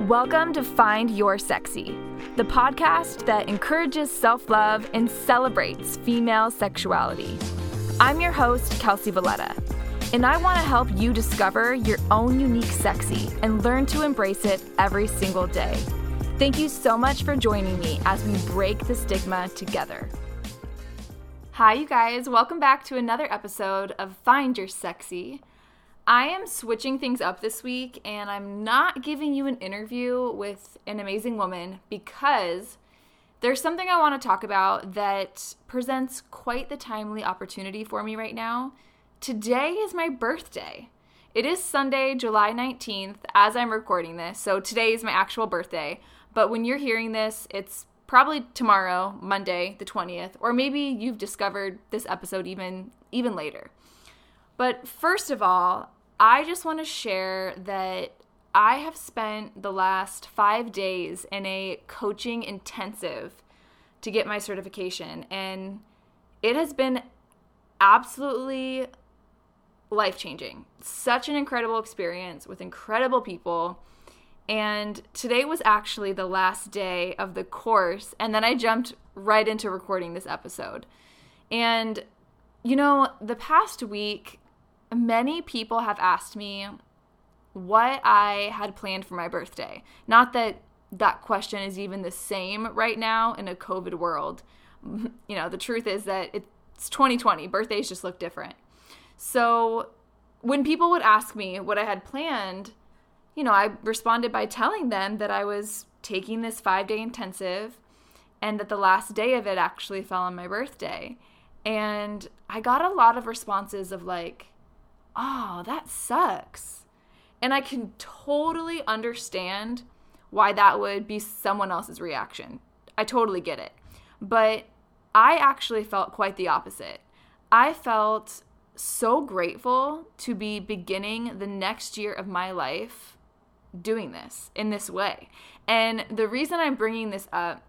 Welcome to Find Your Sexy, the podcast that encourages self love and celebrates female sexuality. I'm your host, Kelsey Valletta, and I want to help you discover your own unique sexy and learn to embrace it every single day. Thank you so much for joining me as we break the stigma together. Hi, you guys. Welcome back to another episode of Find Your Sexy. I am switching things up this week and I'm not giving you an interview with an amazing woman because there's something I want to talk about that presents quite the timely opportunity for me right now. Today is my birthday. It is Sunday, July 19th, as I'm recording this. So today is my actual birthday. But when you're hearing this, it's probably tomorrow, Monday, the 20th, or maybe you've discovered this episode even even later. But first of all, I just want to share that I have spent the last five days in a coaching intensive to get my certification, and it has been absolutely life changing. Such an incredible experience with incredible people. And today was actually the last day of the course, and then I jumped right into recording this episode. And, you know, the past week, many people have asked me what I had planned for my birthday. Not that that question is even the same right now in a COVID world. You know, the truth is that it's 2020, birthdays just look different. So when people would ask me what I had planned, you know, I responded by telling them that I was taking this five day intensive and that the last day of it actually fell on my birthday. And I got a lot of responses of like, oh, that sucks. And I can totally understand why that would be someone else's reaction. I totally get it. But I actually felt quite the opposite. I felt so grateful to be beginning the next year of my life doing this in this way. And the reason I'm bringing this up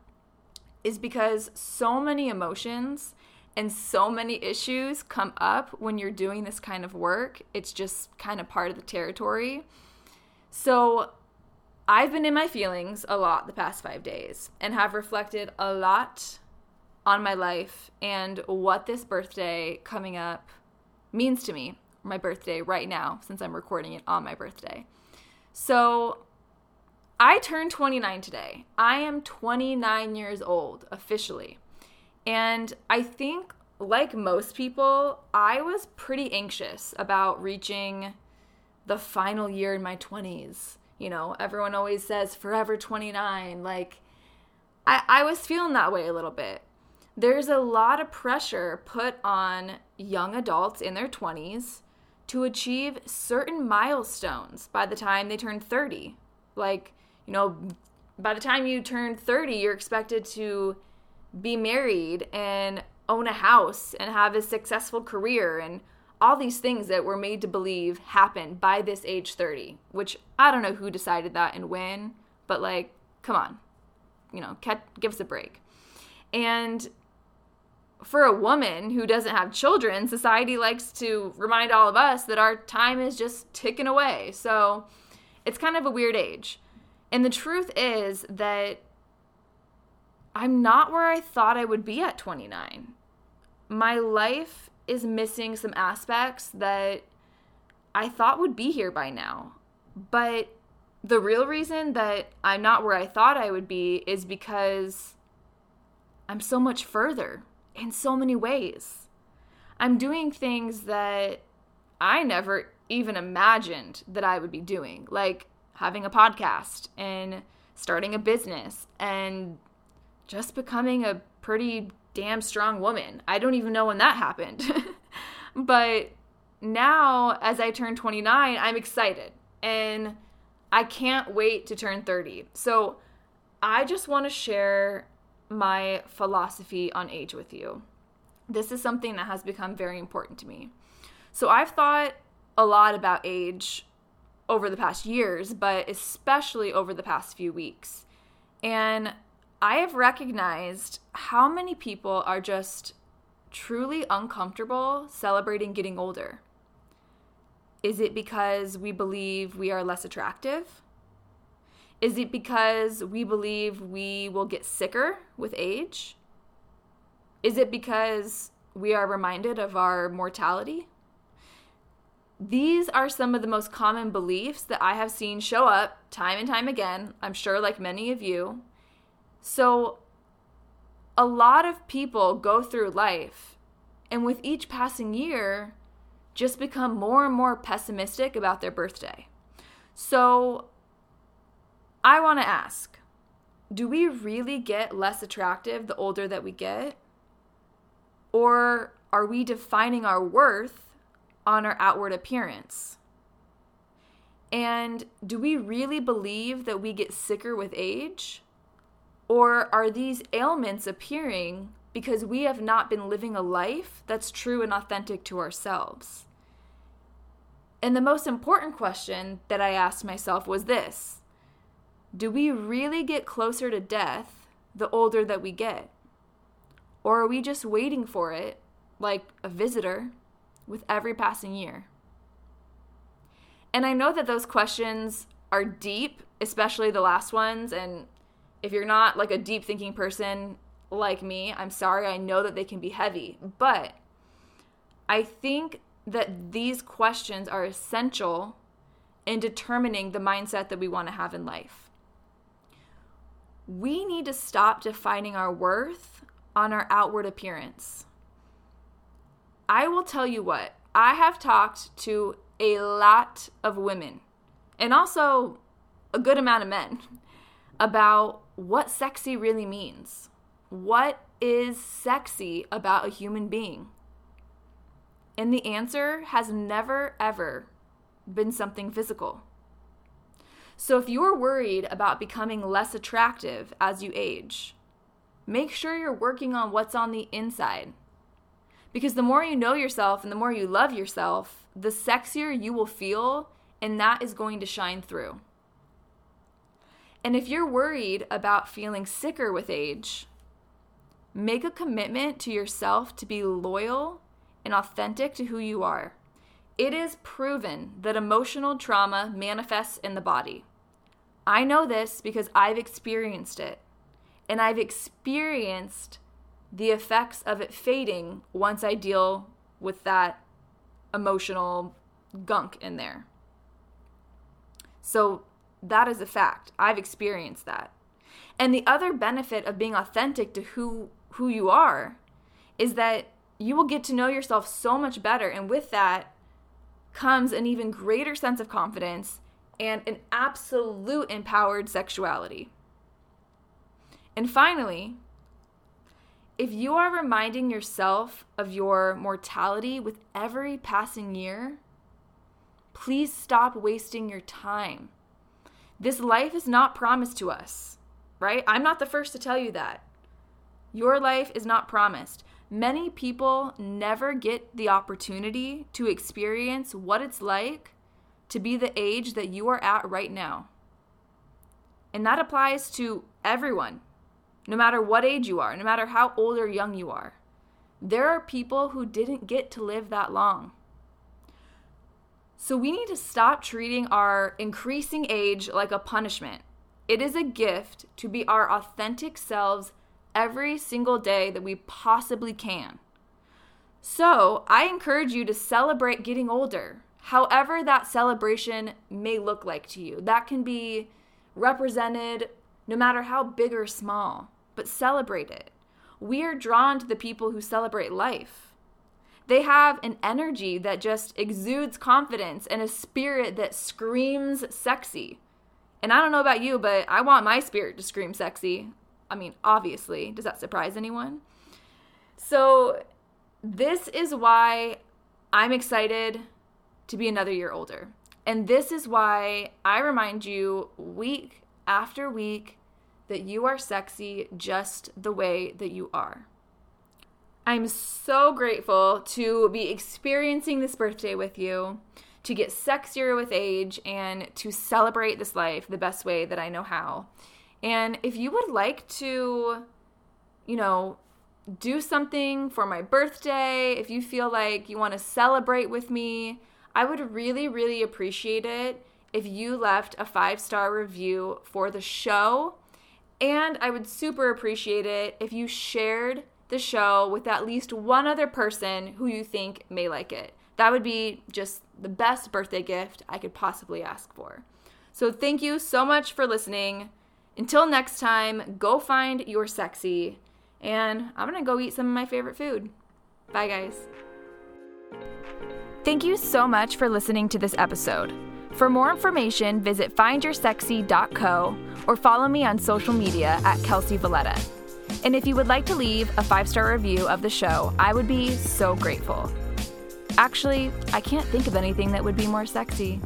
is because so many emotions and so many issues come up when you're doing this kind of work. It's just kind of part of the territory. So, I've been in my feelings a lot the past five days and have reflected a lot on my life and what this birthday coming up means to me, my birthday right now, since I'm recording it on my birthday. So, I turned 29 today. I am 29 years old officially. And I think, like most people, I was pretty anxious about reaching the final year in my 20s. You know, everyone always says forever 29. Like, I, I was feeling that way a little bit. There's a lot of pressure put on young adults in their 20s to achieve certain milestones by the time they turn 30. Like, you know, by the time you turn 30, you're expected to be married and own a house and have a successful career and all these things that we're made to believe happen by this age 30, which I don't know who decided that and when, but like, come on, you know, give us a break. And for a woman who doesn't have children, society likes to remind all of us that our time is just ticking away. So it's kind of a weird age. And the truth is that I'm not where I thought I would be at 29. My life is missing some aspects that I thought would be here by now. But the real reason that I'm not where I thought I would be is because I'm so much further in so many ways. I'm doing things that I never even imagined that I would be doing, like having a podcast and starting a business and just becoming a pretty damn strong woman. I don't even know when that happened. but now, as I turn 29, I'm excited and I can't wait to turn 30. So, I just want to share my philosophy on age with you. This is something that has become very important to me. So, I've thought a lot about age over the past years, but especially over the past few weeks. And I have recognized how many people are just truly uncomfortable celebrating getting older. Is it because we believe we are less attractive? Is it because we believe we will get sicker with age? Is it because we are reminded of our mortality? These are some of the most common beliefs that I have seen show up time and time again, I'm sure, like many of you. So, a lot of people go through life, and with each passing year, just become more and more pessimistic about their birthday. So, I want to ask do we really get less attractive the older that we get? Or are we defining our worth on our outward appearance? And do we really believe that we get sicker with age? Or are these ailments appearing because we have not been living a life that's true and authentic to ourselves? And the most important question that I asked myself was this Do we really get closer to death the older that we get? Or are we just waiting for it like a visitor with every passing year? And I know that those questions are deep, especially the last ones. And if you're not like a deep thinking person like me, I'm sorry. I know that they can be heavy. But I think that these questions are essential in determining the mindset that we want to have in life. We need to stop defining our worth on our outward appearance. I will tell you what, I have talked to a lot of women and also a good amount of men about what sexy really means. What is sexy about a human being? And the answer has never, ever been something physical. So if you're worried about becoming less attractive as you age, make sure you're working on what's on the inside because the more you know yourself and the more you love yourself, the sexier you will feel, and that is going to shine through. And if you're worried about feeling sicker with age, make a commitment to yourself to be loyal and authentic to who you are. It is proven that emotional trauma manifests in the body. I know this because I've experienced it. And I've experienced the effects of it fading once I deal with that emotional gunk in there. So that is a fact. I've experienced that. And the other benefit of being authentic to who who you are is that you will get to know yourself so much better and with that comes an even greater sense of confidence and an absolute empowered sexuality. And finally, if you are reminding yourself of your mortality with every passing year, please stop wasting your time. This life is not promised to us, right? I'm not the first to tell you that. Your life is not promised. Many people never get the opportunity to experience what it's like to be the age that you are at right now. And that applies to everyone, no matter what age you are, no matter how old or young you are. There are people who didn't get to live that long. So we need to stop treating our increasing age like a punishment. It is a gift to be our authentic selves every single day that we possibly can. So I encourage you to celebrate getting older, however that celebration may look like to you. That can be represented no matter how big or small but celebrate it. We are drawn to the people who celebrate life. They have an energy that just exudes confidence and a spirit that screams sexy. And I don't know about you, but I want my spirit to scream sexy. I mean, obviously. Does that surprise anyone? So, this is why I'm excited to be another year older. And this is why I remind you week after week that you are sexy just the way that you are. I'm so grateful to be experiencing this birthday with you, to get sexier with age, and to celebrate this life the best way that I know how. And if you would like to, you know, do something for my birthday, if you feel like you want to celebrate with me, I would really, really appreciate it if you left a five star review for the show. And I would super appreciate it if you shared the show with at least one other person who you think may like it. That would be just the best birthday gift I could possibly ask for. So, thank you so much for listening. Until next time, go find your sexy. And I'm gonna go eat some of my favorite food. Bye, guys. Thank you so much for listening to this episode. For more information, visit findyoursexy.co or follow me on social media at Kelsey Valletta. And if you would like to leave a five star review of the show, I would be so grateful. Actually, I can't think of anything that would be more sexy.